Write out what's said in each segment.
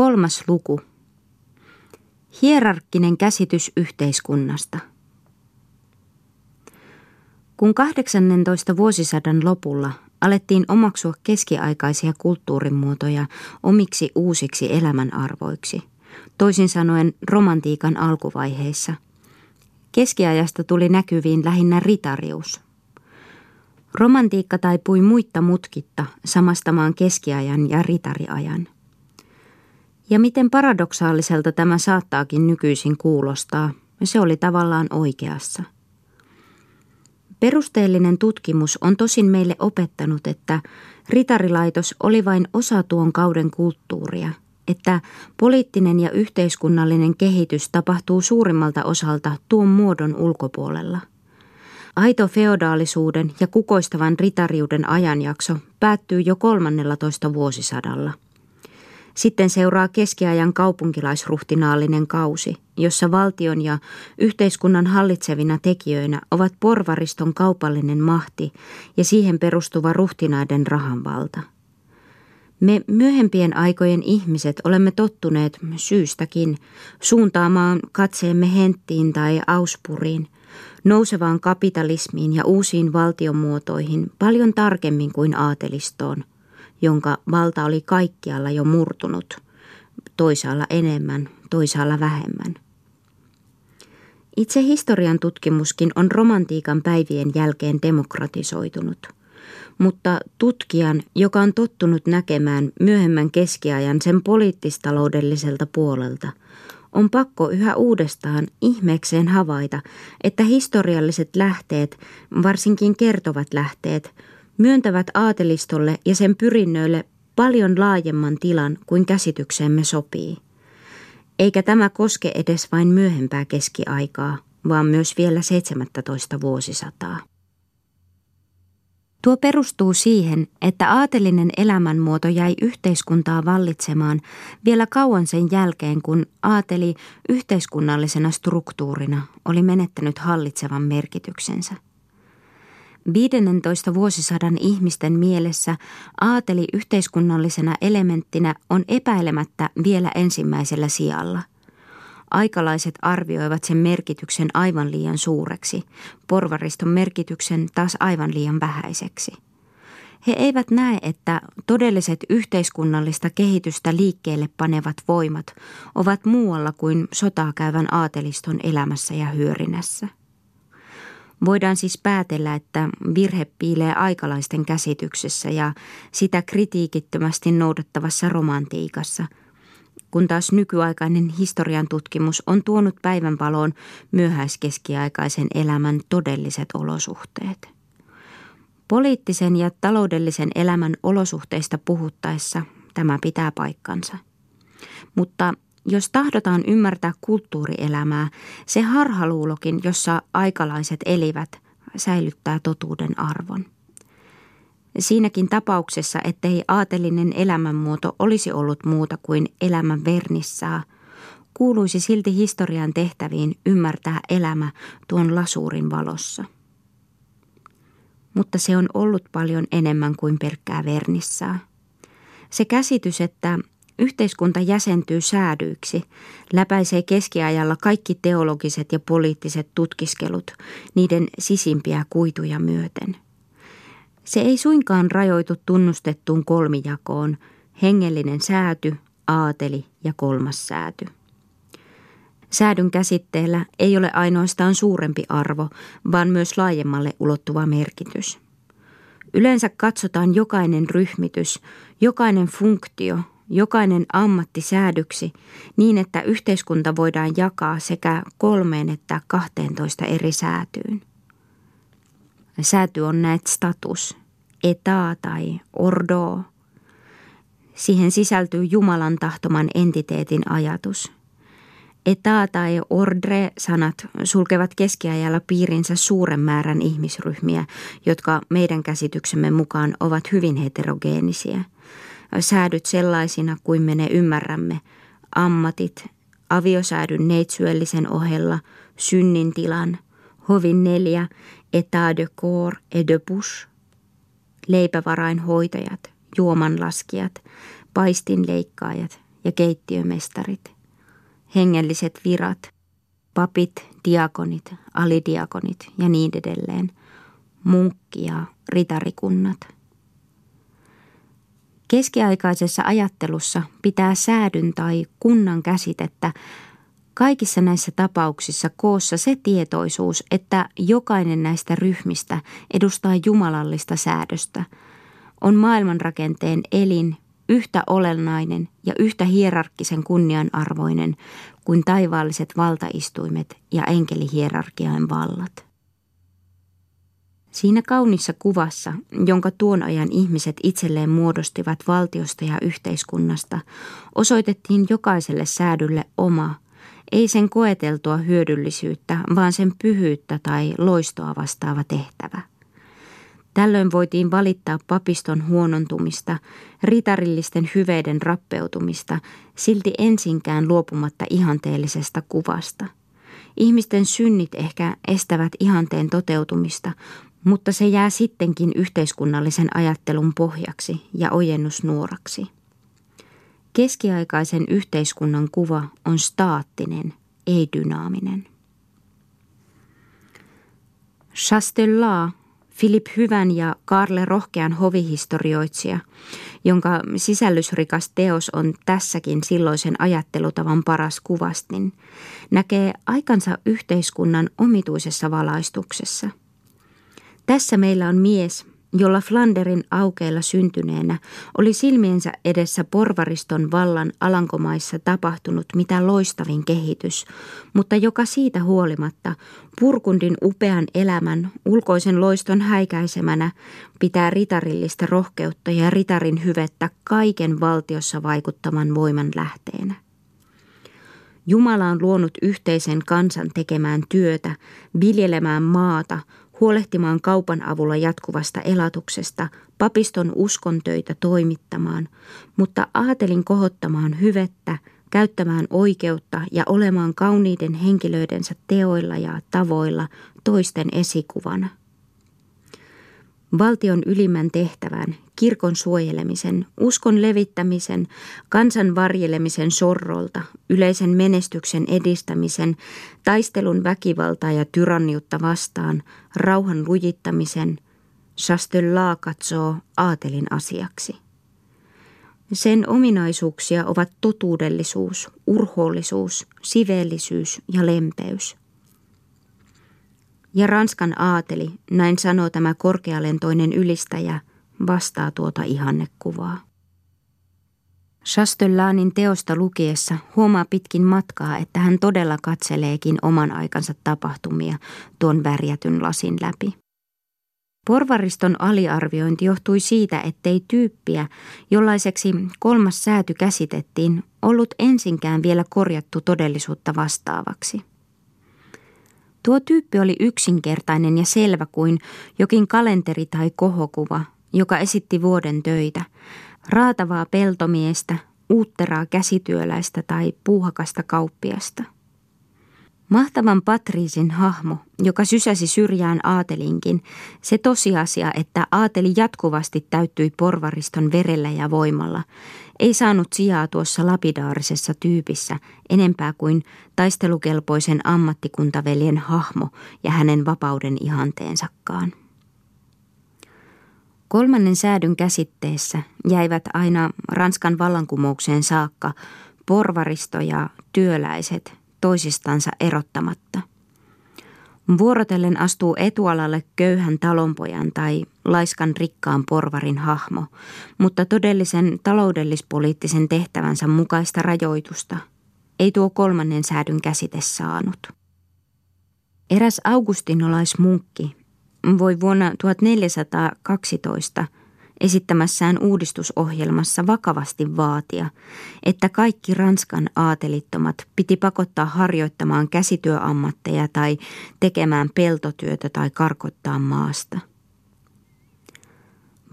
Kolmas luku. Hierarkkinen käsitys yhteiskunnasta. Kun 18 vuosisadan lopulla alettiin omaksua keskiaikaisia kulttuurimuotoja omiksi uusiksi elämänarvoiksi, toisin sanoen romantiikan alkuvaiheissa, keskiajasta tuli näkyviin lähinnä ritarius. Romantiikka taipui muitta mutkitta samastamaan keskiajan ja ritariajan – ja miten paradoksaaliselta tämä saattaakin nykyisin kuulostaa, se oli tavallaan oikeassa. Perusteellinen tutkimus on tosin meille opettanut, että ritarilaitos oli vain osa tuon kauden kulttuuria, että poliittinen ja yhteiskunnallinen kehitys tapahtuu suurimmalta osalta tuon muodon ulkopuolella. Aito feodaalisuuden ja kukoistavan ritariuden ajanjakso päättyy jo 13 vuosisadalla – sitten seuraa keskiajan kaupunkilaisruhtinaallinen kausi, jossa valtion ja yhteiskunnan hallitsevina tekijöinä ovat porvariston kaupallinen mahti ja siihen perustuva ruhtinaiden rahanvalta. Me myöhempien aikojen ihmiset olemme tottuneet syystäkin suuntaamaan katseemme Henttiin tai Auspuriin, nousevaan kapitalismiin ja uusiin valtiomuotoihin paljon tarkemmin kuin aatelistoon – jonka valta oli kaikkialla jo murtunut, toisaalla enemmän, toisaalla vähemmän. Itse historian tutkimuskin on romantiikan päivien jälkeen demokratisoitunut, mutta tutkijan, joka on tottunut näkemään myöhemmän keskiajan sen poliittistaloudelliselta puolelta, on pakko yhä uudestaan ihmeekseen havaita, että historialliset lähteet, varsinkin kertovat lähteet, myöntävät aatelistolle ja sen pyrinnöille paljon laajemman tilan kuin käsitykseemme sopii. Eikä tämä koske edes vain myöhempää keskiaikaa, vaan myös vielä 17 vuosisataa. Tuo perustuu siihen, että aatelinen elämänmuoto jäi yhteiskuntaa vallitsemaan vielä kauan sen jälkeen, kun aateli yhteiskunnallisena struktuurina oli menettänyt hallitsevan merkityksensä. 15 vuosisadan ihmisten mielessä aateli yhteiskunnallisena elementtinä on epäilemättä vielä ensimmäisellä sijalla. Aikalaiset arvioivat sen merkityksen aivan liian suureksi, porvariston merkityksen taas aivan liian vähäiseksi. He eivät näe, että todelliset yhteiskunnallista kehitystä liikkeelle panevat voimat ovat muualla kuin sotaa käyvän aateliston elämässä ja hyörinässä. Voidaan siis päätellä, että virhe piilee aikalaisten käsityksessä ja sitä kritiikittömästi noudattavassa romantiikassa, kun taas nykyaikainen historian tutkimus on tuonut päivänvaloon myöhäiskeskiaikaisen elämän todelliset olosuhteet. Poliittisen ja taloudellisen elämän olosuhteista puhuttaessa tämä pitää paikkansa. Mutta jos tahdotaan ymmärtää kulttuurielämää, se harhaluulokin, jossa aikalaiset elivät, säilyttää totuuden arvon. Siinäkin tapauksessa, ettei aatelinen elämänmuoto olisi ollut muuta kuin elämän vernissaa, kuuluisi silti historian tehtäviin ymmärtää elämä tuon lasuurin valossa. Mutta se on ollut paljon enemmän kuin pelkkää vernissaa. Se käsitys, että Yhteiskunta jäsentyy säädyiksi, läpäisee keskiajalla kaikki teologiset ja poliittiset tutkiskelut niiden sisimpiä kuituja myöten. Se ei suinkaan rajoitu tunnustettuun kolmijakoon, hengellinen sääty, aateli ja kolmas sääty. Säädyn käsitteellä ei ole ainoastaan suurempi arvo, vaan myös laajemmalle ulottuva merkitys. Yleensä katsotaan jokainen ryhmitys, jokainen funktio jokainen ammatti säädyksi niin, että yhteiskunta voidaan jakaa sekä kolmeen että 12 eri säätyyn. Sääty on näet status, eta tai ordo. Siihen sisältyy Jumalan tahtoman entiteetin ajatus. Eta tai ordre-sanat sulkevat keskiajalla piirinsä suuren määrän ihmisryhmiä, jotka meidän käsityksemme mukaan ovat hyvin heterogeenisiä – säädyt sellaisina kuin me ne ymmärrämme, ammatit, aviosäädyn neitsyöllisen ohella, synnin tilan, hovin neljä, etat de corps et de bouche, leipävarainhoitajat, juomanlaskijat, paistinleikkaajat ja keittiömestarit, hengelliset virat, papit, diakonit, alidiakonit ja niin edelleen, munkki ja ritarikunnat. Keskiaikaisessa ajattelussa pitää säädyn tai kunnan käsitettä kaikissa näissä tapauksissa koossa se tietoisuus, että jokainen näistä ryhmistä edustaa jumalallista säädöstä, on maailmanrakenteen elin yhtä olennainen ja yhtä hierarkkisen kunnianarvoinen kuin taivaalliset valtaistuimet ja enkelihierarkiain vallat. Siinä kaunissa kuvassa, jonka tuon ajan ihmiset itselleen muodostivat valtiosta ja yhteiskunnasta, osoitettiin jokaiselle säädylle oma, ei sen koeteltua hyödyllisyyttä, vaan sen pyhyyttä tai loistoa vastaava tehtävä. Tällöin voitiin valittaa papiston huonontumista, ritarillisten hyveiden rappeutumista, silti ensinkään luopumatta ihanteellisesta kuvasta. Ihmisten synnit ehkä estävät ihanteen toteutumista, mutta se jää sittenkin yhteiskunnallisen ajattelun pohjaksi ja ojennusnuoraksi. Keskiaikaisen yhteiskunnan kuva on staattinen, ei dynaaminen. Chastellat, Philip Hyvän ja Karle Rohkean hovihistorioitsija, jonka sisällysrikas teos on tässäkin silloisen ajattelutavan paras kuvastin, näkee aikansa yhteiskunnan omituisessa valaistuksessa – tässä meillä on mies, jolla Flanderin aukeilla syntyneenä oli silmiensä edessä porvariston vallan Alankomaissa tapahtunut mitä loistavin kehitys, mutta joka siitä huolimatta Purkundin upean elämän ulkoisen loiston häikäisemänä pitää ritarillista rohkeutta ja ritarin hyvettä kaiken valtiossa vaikuttavan voiman lähteenä. Jumala on luonut yhteisen kansan tekemään työtä, viljelemään maata, huolehtimaan kaupan avulla jatkuvasta elatuksesta, papiston uskontöitä toimittamaan, mutta aatelin kohottamaan hyvettä, käyttämään oikeutta ja olemaan kauniiden henkilöidensä teoilla ja tavoilla toisten esikuvana. Valtion ylimmän tehtävän, kirkon suojelemisen, uskon levittämisen, kansan varjelemisen sorrolta, yleisen menestyksen edistämisen, taistelun väkivaltaa ja tyranniutta vastaan, rauhan lujittamisen, Chastellaa katsoo aatelin asiaksi. Sen ominaisuuksia ovat totuudellisuus, urhoollisuus, siveellisyys ja lempeys. Ja Ranskan aateli, näin sanoo tämä korkealentoinen ylistäjä, vastaa tuota ihannekuvaa. Chastellanin teosta lukiessa huomaa pitkin matkaa, että hän todella katseleekin oman aikansa tapahtumia tuon värjätyn lasin läpi. Porvariston aliarviointi johtui siitä, ettei tyyppiä, jollaiseksi kolmas sääty käsitettiin, ollut ensinkään vielä korjattu todellisuutta vastaavaksi. Tuo tyyppi oli yksinkertainen ja selvä kuin jokin kalenteri tai kohokuva, joka esitti vuoden töitä, raatavaa peltomiestä, uutteraa käsityöläistä tai puuhakasta kauppiasta. Mahtavan Patriisin hahmo, joka sysäsi syrjään aatelinkin, se tosiasia, että aateli jatkuvasti täyttyi porvariston verellä ja voimalla, ei saanut sijaa tuossa lapidaarisessa tyypissä enempää kuin taistelukelpoisen ammattikuntaveljen hahmo ja hänen vapauden ihanteensakaan. Kolmannen säädyn käsitteessä jäivät aina Ranskan vallankumoukseen saakka porvaristo ja työläiset toisistansa erottamatta. Vuorotellen astuu etualalle köyhän talonpojan tai laiskan rikkaan porvarin hahmo, mutta todellisen taloudellispoliittisen tehtävänsä mukaista rajoitusta ei tuo kolmannen säädyn käsite saanut. Eräs augustinolaismunkki voi vuonna 1412 esittämässään uudistusohjelmassa vakavasti vaatia, että kaikki Ranskan aatelittomat piti pakottaa harjoittamaan käsityöammatteja tai tekemään peltotyötä tai karkottaa maasta.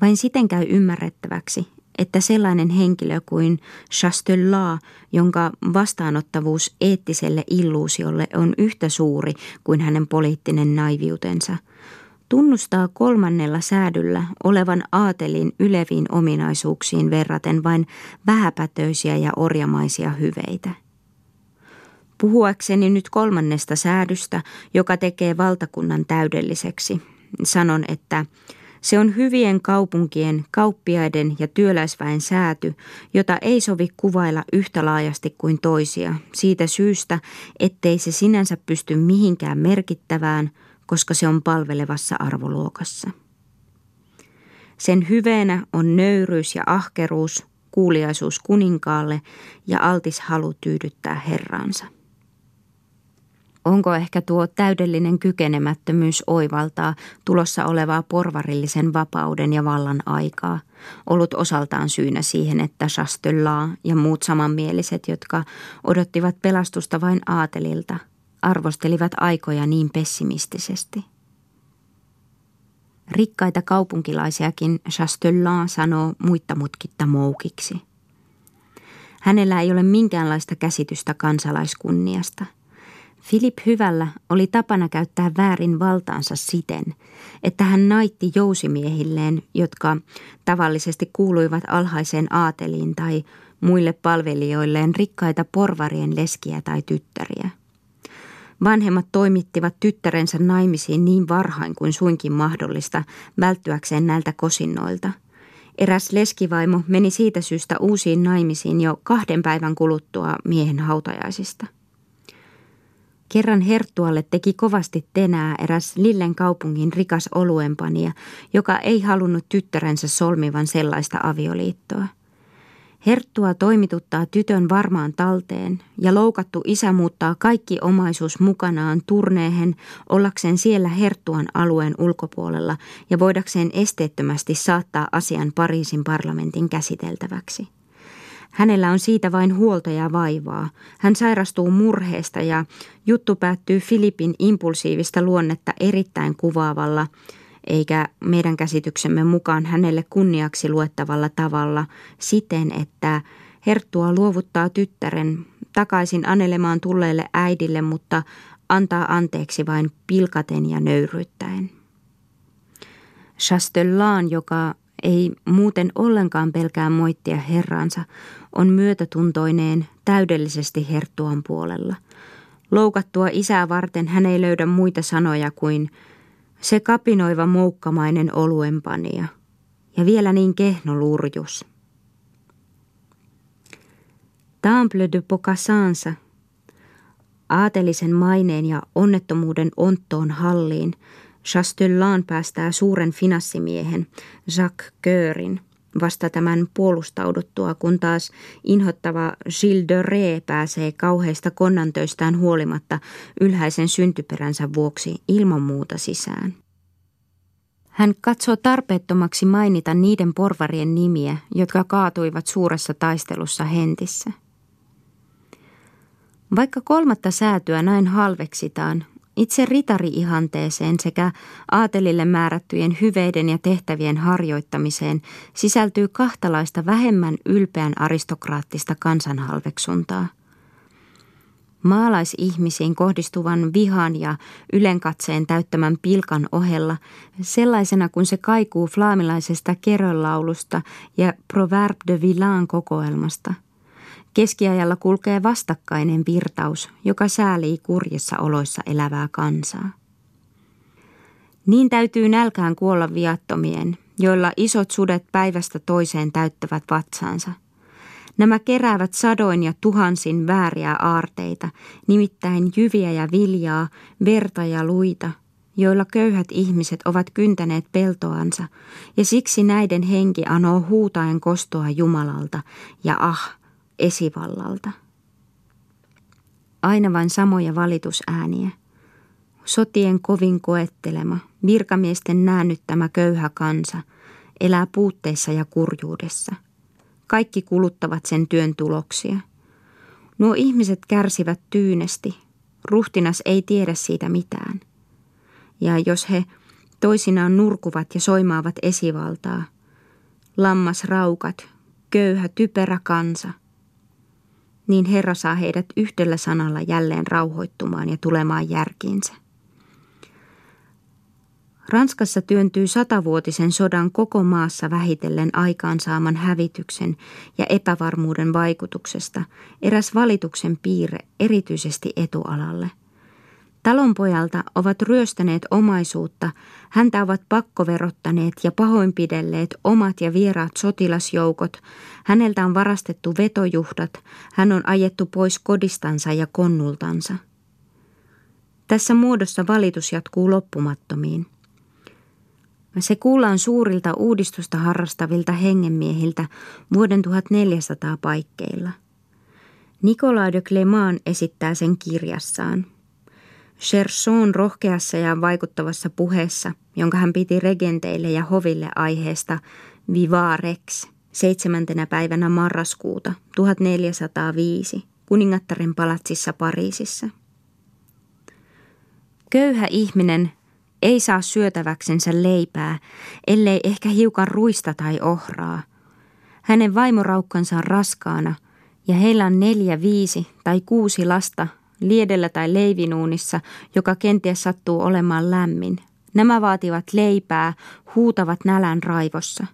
Vain siten käy ymmärrettäväksi, että sellainen henkilö kuin Chastellat, jonka vastaanottavuus eettiselle illuusiolle on yhtä suuri kuin hänen poliittinen naiviutensa – tunnustaa kolmannella säädyllä olevan aatelin yleviin ominaisuuksiin verraten vain vähäpätöisiä ja orjamaisia hyveitä. Puhuakseni nyt kolmannesta säädystä, joka tekee valtakunnan täydelliseksi, sanon, että se on hyvien kaupunkien, kauppiaiden ja työläisväen sääty, jota ei sovi kuvailla yhtä laajasti kuin toisia, siitä syystä, ettei se sinänsä pysty mihinkään merkittävään, koska se on palvelevassa arvoluokassa. Sen hyveenä on nöyryys ja ahkeruus, kuuliaisuus kuninkaalle ja altis halu tyydyttää herraansa. Onko ehkä tuo täydellinen kykenemättömyys oivaltaa tulossa olevaa porvarillisen vapauden ja vallan aikaa ollut osaltaan syynä siihen, että Chastellaa ja muut samanmieliset, jotka odottivat pelastusta vain aatelilta, arvostelivat aikoja niin pessimistisesti? Rikkaita kaupunkilaisiakin Chastellan sanoo muitta mutkitta moukiksi. Hänellä ei ole minkäänlaista käsitystä kansalaiskunniasta – Filip Hyvällä oli tapana käyttää väärin valtaansa siten, että hän naitti jousimiehilleen, jotka tavallisesti kuuluivat alhaiseen aateliin tai muille palvelijoilleen rikkaita porvarien leskiä tai tyttäriä. Vanhemmat toimittivat tyttärensä naimisiin niin varhain kuin suinkin mahdollista välttyäkseen näiltä kosinnoilta. Eräs leskivaimo meni siitä syystä uusiin naimisiin jo kahden päivän kuluttua miehen hautajaisista. Kerran Herttualle teki kovasti tenää eräs Lillen kaupungin rikas oluenpanija, joka ei halunnut tyttärensä solmivan sellaista avioliittoa. Herttua toimituttaa tytön varmaan talteen ja loukattu isä muuttaa kaikki omaisuus mukanaan turneehen ollakseen siellä Herttuan alueen ulkopuolella ja voidakseen esteettömästi saattaa asian Pariisin parlamentin käsiteltäväksi. Hänellä on siitä vain huolta ja vaivaa. Hän sairastuu murheesta ja juttu päättyy Filipin impulsiivista luonnetta erittäin kuvaavalla, eikä meidän käsityksemme mukaan hänelle kunniaksi luettavalla tavalla siten, että Herttua luovuttaa tyttären takaisin anelemaan tulleelle äidille, mutta antaa anteeksi vain pilkaten ja nöyryyttäen. Chastellan, joka ei muuten ollenkaan pelkää moittia herransa, on myötätuntoineen täydellisesti herttuan puolella. Loukattua isää varten hän ei löydä muita sanoja kuin se kapinoiva moukkamainen oluenpanija. Ja vielä niin kehno lurjus. Temple de Pocassansa, aatelisen maineen ja onnettomuuden onttoon halliin, Chastellan päästää suuren finanssimiehen Jacques Coeurin vasta tämän puolustauduttua, kun taas inhottava Gilles de Ré pääsee kauheista konnantöistään huolimatta ylhäisen syntyperänsä vuoksi ilman muuta sisään. Hän katsoo tarpeettomaksi mainita niiden porvarien nimiä, jotka kaatuivat suuressa taistelussa Hentissä. Vaikka kolmatta säätyä näin halveksitaan, itse ritari-ihanteeseen sekä aatelille määrättyjen hyveiden ja tehtävien harjoittamiseen sisältyy kahtalaista vähemmän ylpeän aristokraattista kansanhalveksuntaa. Maalaisihmisiin kohdistuvan vihan ja ylenkatseen täyttämän pilkan ohella, sellaisena kuin se kaikuu flaamilaisesta kerrolaulusta ja Proverbe de Villan kokoelmasta – Keskiajalla kulkee vastakkainen virtaus, joka säälii kurjissa oloissa elävää kansaa. Niin täytyy nälkään kuolla viattomien, joilla isot sudet päivästä toiseen täyttävät vatsansa. Nämä keräävät sadoin ja tuhansin vääriä aarteita, nimittäin jyviä ja viljaa, verta ja luita, joilla köyhät ihmiset ovat kyntäneet peltoansa, ja siksi näiden henki anoo huutaen kostoa Jumalalta, ja ah, esivallalta. Aina vain samoja valitusääniä. Sotien kovin koettelema, virkamiesten näännyttämä köyhä kansa elää puutteissa ja kurjuudessa. Kaikki kuluttavat sen työn tuloksia. Nuo ihmiset kärsivät tyynesti. Ruhtinas ei tiedä siitä mitään. Ja jos he toisinaan nurkuvat ja soimaavat esivaltaa, lammasraukat, köyhä typerä kansa – niin Herra saa heidät yhdellä sanalla jälleen rauhoittumaan ja tulemaan järkiinsä. Ranskassa työntyy satavuotisen sodan koko maassa vähitellen aikaansaaman hävityksen ja epävarmuuden vaikutuksesta eräs valituksen piirre erityisesti etualalle. Talonpojalta ovat ryöstäneet omaisuutta, häntä ovat pakkoverottaneet ja pahoinpidelleet omat ja vieraat sotilasjoukot, häneltä on varastettu vetojuhdat, hän on ajettu pois kodistansa ja konnultansa. Tässä muodossa valitus jatkuu loppumattomiin. Se kuullaan suurilta uudistusta harrastavilta hengenmiehiltä vuoden 1400 paikkeilla. Nicolas de Clément esittää sen kirjassaan. Cherson rohkeassa ja vaikuttavassa puheessa, jonka hän piti regenteille ja hoville aiheesta Viva Rex, seitsemäntenä päivänä marraskuuta 1405 kuningattaren palatsissa Pariisissa. Köyhä ihminen ei saa syötäväksensä leipää, ellei ehkä hiukan ruista tai ohraa. Hänen vaimoraukkansa on raskaana ja heillä on neljä, viisi tai kuusi lasta liedellä tai leivinuunissa, joka kenties sattuu olemaan lämmin. Nämä vaativat leipää, huutavat nälän raivossa.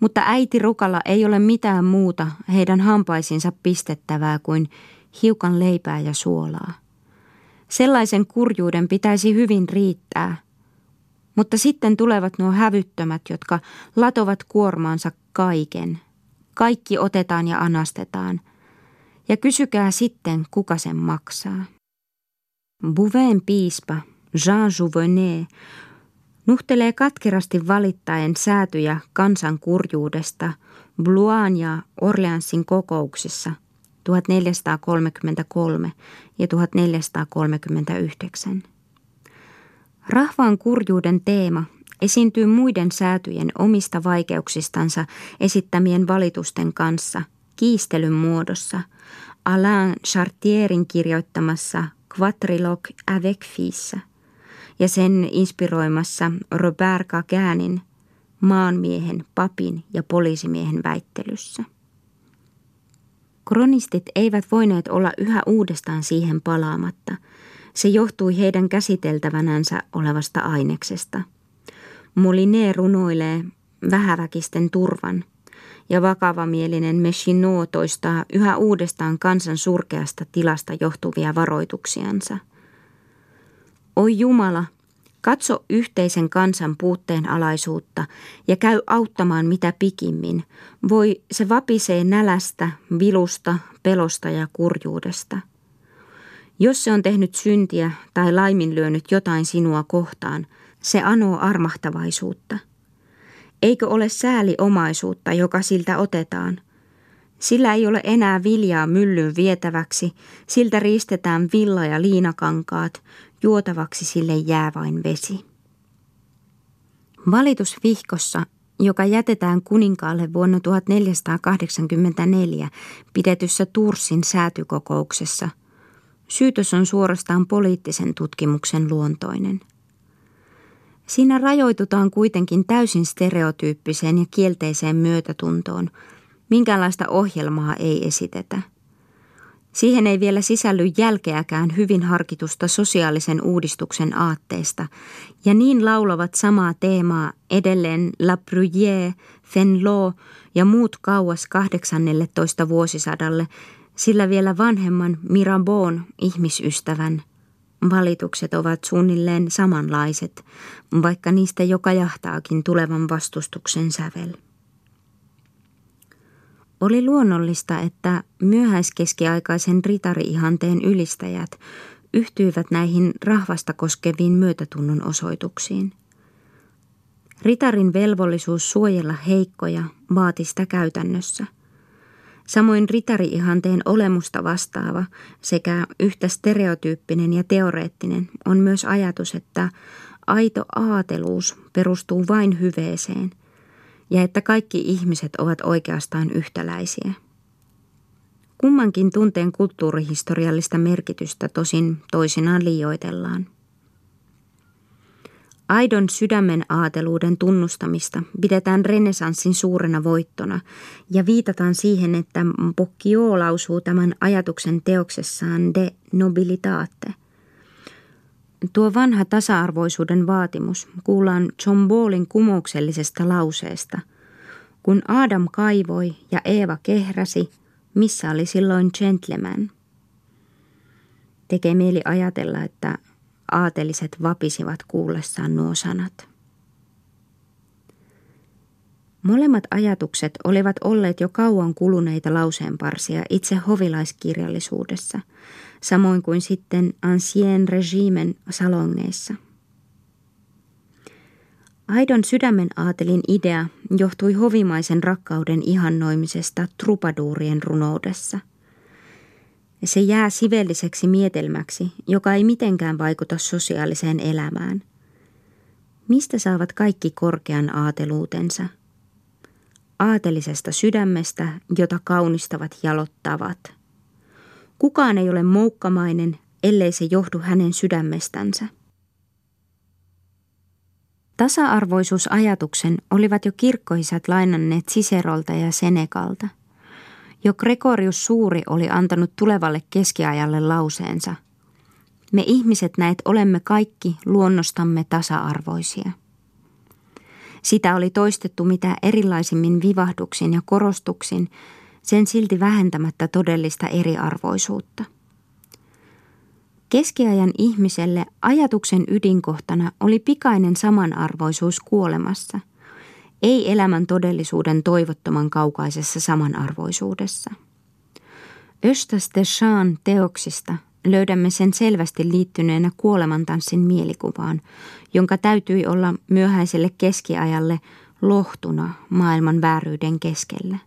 Mutta äiti Rukalla ei ole mitään muuta heidän hampaisinsa pistettävää kuin hiukan leipää ja suolaa. Sellaisen kurjuuden pitäisi hyvin riittää – mutta sitten tulevat nuo hävyttömät, jotka latovat kuormaansa kaiken. Kaikki otetaan ja anastetaan. Ja kysykää sitten, kuka sen maksaa. Bouvin piispa Jean Jouvenet nuhtelee katkerasti valittaen säätyjä kansan kurjuudesta Bluan ja Orleansin kokouksissa 1433 ja 1439. Rahvaan kurjuuden teema esiintyy muiden säätyjen omista vaikeuksistansa esittämien valitusten kanssa kiistelyn muodossa Alain Chartierin kirjoittamassa Quatrilogue avec fils ja sen inspiroimassa Robert Gaganin maanmiehen, papin ja poliisimiehen väittelyssä. Kronistit eivät voineet olla yhä uudestaan siihen palaamatta – se johtui heidän käsiteltävänänsä olevasta aineksesta. Moline runoilee vähäväkisten turvan ja vakavamielinen Mechino toistaa yhä uudestaan kansan surkeasta tilasta johtuvia varoituksiansa. Oi Jumala, katso yhteisen kansan puutteen alaisuutta ja käy auttamaan mitä pikimmin. Voi se vapisee nälästä, vilusta, pelosta ja kurjuudesta – jos se on tehnyt syntiä tai laiminlyönyt jotain sinua kohtaan, se anoo armahtavaisuutta. Eikö ole sääli omaisuutta, joka siltä otetaan? Sillä ei ole enää viljaa myllyn vietäväksi, siltä riistetään villa ja liinakankaat, juotavaksi sille jää vain vesi. Valitus vihkossa, joka jätetään kuninkaalle vuonna 1484 pidetyssä Tursin säätykokouksessa – Syytös on suorastaan poliittisen tutkimuksen luontoinen. Siinä rajoitutaan kuitenkin täysin stereotyyppiseen ja kielteiseen myötätuntoon. Minkäänlaista ohjelmaa ei esitetä. Siihen ei vielä sisälly jälkeäkään hyvin harkitusta sosiaalisen uudistuksen aatteesta, ja niin laulavat samaa teemaa edelleen La Bruyère, Fenlot ja muut kauas 18 vuosisadalle sillä vielä vanhemman Mirabeaun ihmisystävän valitukset ovat suunnilleen samanlaiset, vaikka niistä joka jahtaakin tulevan vastustuksen sävel. Oli luonnollista, että myöhäiskeskiaikaisen ritari-ihanteen ylistäjät yhtyivät näihin rahvasta koskeviin myötätunnon osoituksiin. Ritarin velvollisuus suojella heikkoja vaati sitä käytännössä – Samoin ritari-ihanteen olemusta vastaava sekä yhtä stereotyyppinen ja teoreettinen on myös ajatus, että aito aateluus perustuu vain hyveeseen ja että kaikki ihmiset ovat oikeastaan yhtäläisiä. Kummankin tunteen kulttuurihistoriallista merkitystä tosin toisinaan liioitellaan. Aidon sydämen aateluuden tunnustamista pidetään renesanssin suurena voittona ja viitataan siihen, että Bocchio lausuu tämän ajatuksen teoksessaan de nobilitate. Tuo vanha tasa-arvoisuuden vaatimus kuullaan John Ballin kumouksellisesta lauseesta. Kun Adam kaivoi ja Eeva kehräsi, missä oli silloin gentleman? Tekee mieli ajatella, että aateliset vapisivat kuullessaan nuo sanat. Molemmat ajatukset olivat olleet jo kauan kuluneita lauseenparsia itse hovilaiskirjallisuudessa, samoin kuin sitten Ancien Regimen salongeissa. Aidon sydämen aatelin idea johtui hovimaisen rakkauden ihannoimisesta trupaduurien runoudessa. Se jää sivelliseksi mietelmäksi, joka ei mitenkään vaikuta sosiaaliseen elämään. Mistä saavat kaikki korkean aateluutensa – aatelisesta sydämestä, jota kaunistavat jalottavat. Kukaan ei ole moukkamainen, ellei se johdu hänen sydämestänsä. Tasa-arvoisuusajatuksen olivat jo kirkkoisat lainanneet Cicerolta ja Senekalta. Jo Gregorius Suuri oli antanut tulevalle keskiajalle lauseensa. Me ihmiset näet olemme kaikki luonnostamme tasa-arvoisia. Sitä oli toistettu mitä erilaisimmin vivahduksin ja korostuksin, sen silti vähentämättä todellista eriarvoisuutta. Keskiajan ihmiselle ajatuksen ydinkohtana oli pikainen samanarvoisuus kuolemassa, ei elämän todellisuuden toivottoman kaukaisessa samanarvoisuudessa. Östas de Chan teoksista löydämme sen selvästi liittyneenä kuolemantanssin mielikuvaan, jonka täytyi olla myöhäiselle keskiajalle lohtuna maailman vääryyden keskellä.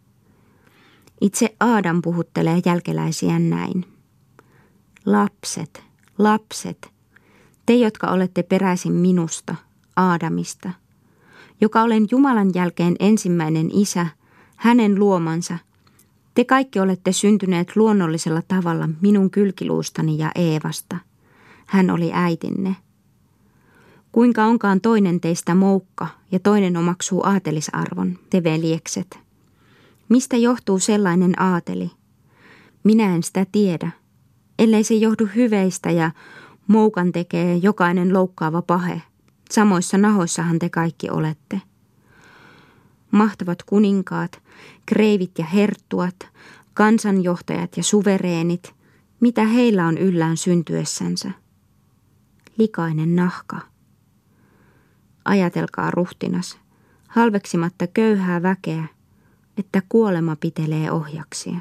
Itse Aadam puhuttelee jälkeläisiään näin. Lapset, lapset, te jotka olette peräisin minusta, Aadamista, joka olen Jumalan jälkeen ensimmäinen isä, hänen luomansa – te kaikki olette syntyneet luonnollisella tavalla minun kylkiluustani ja Eevasta. Hän oli äitinne. Kuinka onkaan toinen teistä moukka ja toinen omaksuu aatelisarvon, te veljekset? Mistä johtuu sellainen aateli? Minä en sitä tiedä, ellei se johdu hyveistä ja moukan tekee jokainen loukkaava pahe. Samoissa nahoissahan te kaikki olette mahtavat kuninkaat, kreivit ja herttuat, kansanjohtajat ja suvereenit, mitä heillä on yllään syntyessänsä. Likainen nahka. Ajatelkaa ruhtinas, halveksimatta köyhää väkeä, että kuolema pitelee ohjaksia.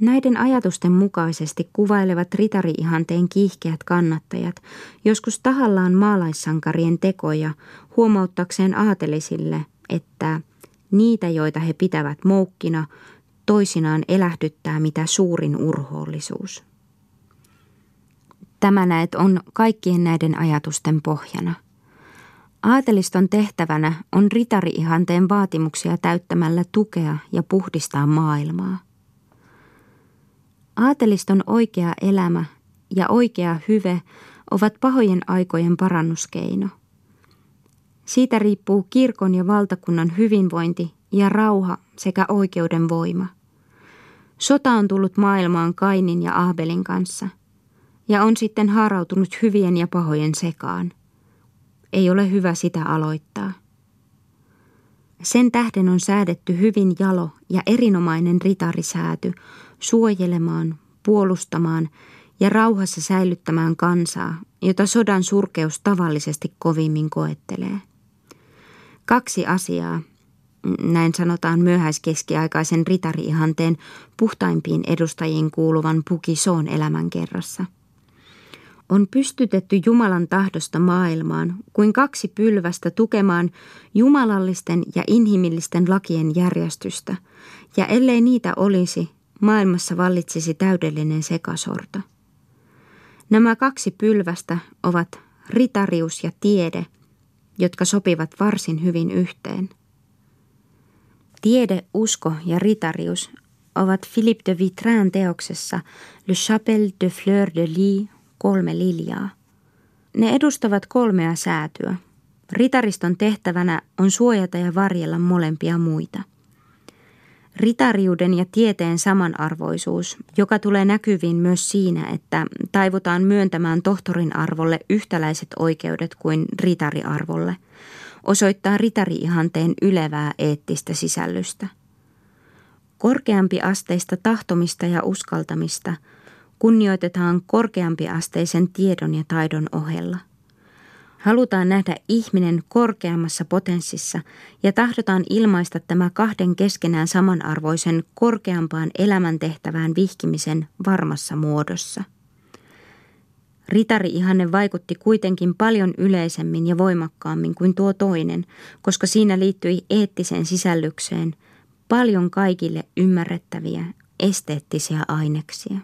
Näiden ajatusten mukaisesti kuvailevat ritari-ihanteen kiihkeät kannattajat joskus tahallaan maalaissankarien tekoja huomauttakseen aatelisille, että niitä, joita he pitävät moukkina, toisinaan elähdyttää mitä suurin urhoollisuus. Tämä näet on kaikkien näiden ajatusten pohjana. Aateliston tehtävänä on ritari-ihanteen vaatimuksia täyttämällä tukea ja puhdistaa maailmaa. Aateliston oikea elämä ja oikea hyve ovat pahojen aikojen parannuskeino. Siitä riippuu kirkon ja valtakunnan hyvinvointi ja rauha sekä oikeuden voima. Sota on tullut maailmaan Kainin ja Aabelin kanssa ja on sitten harautunut hyvien ja pahojen sekaan. Ei ole hyvä sitä aloittaa. Sen tähden on säädetty hyvin jalo ja erinomainen ritarisääty suojelemaan, puolustamaan ja rauhassa säilyttämään kansaa, jota sodan surkeus tavallisesti kovimmin koettelee. Kaksi asiaa, näin sanotaan myöhäiskeskiaikaisen ritariihanteen puhtaimpiin edustajiin kuuluvan Pukisoon elämänkerrassa – on pystytetty Jumalan tahdosta maailmaan kuin kaksi pylvästä tukemaan jumalallisten ja inhimillisten lakien järjestystä, ja ellei niitä olisi, maailmassa vallitsisi täydellinen sekasorto. Nämä kaksi pylvästä ovat ritarius ja tiede, jotka sopivat varsin hyvin yhteen. Tiede, usko ja ritarius ovat Philippe de Vitrin teoksessa Le Chapelle de Fleur de Lis kolme liljaa. Ne edustavat kolmea säätyä. Ritariston tehtävänä on suojata ja varjella molempia muita. Ritariuden ja tieteen samanarvoisuus, joka tulee näkyviin myös siinä, että taivutaan myöntämään tohtorin arvolle yhtäläiset oikeudet kuin ritariarvolle, osoittaa ritariihanteen ylevää eettistä sisällystä. Korkeampi asteista tahtomista ja uskaltamista kunnioitetaan korkeampi asteisen tiedon ja taidon ohella. Halutaan nähdä ihminen korkeammassa potenssissa ja tahdotaan ilmaista tämä kahden keskenään samanarvoisen korkeampaan elämäntehtävään vihkimisen varmassa muodossa. Ritari-ihanne vaikutti kuitenkin paljon yleisemmin ja voimakkaammin kuin tuo toinen, koska siinä liittyi eettiseen sisällykseen paljon kaikille ymmärrettäviä esteettisiä aineksia.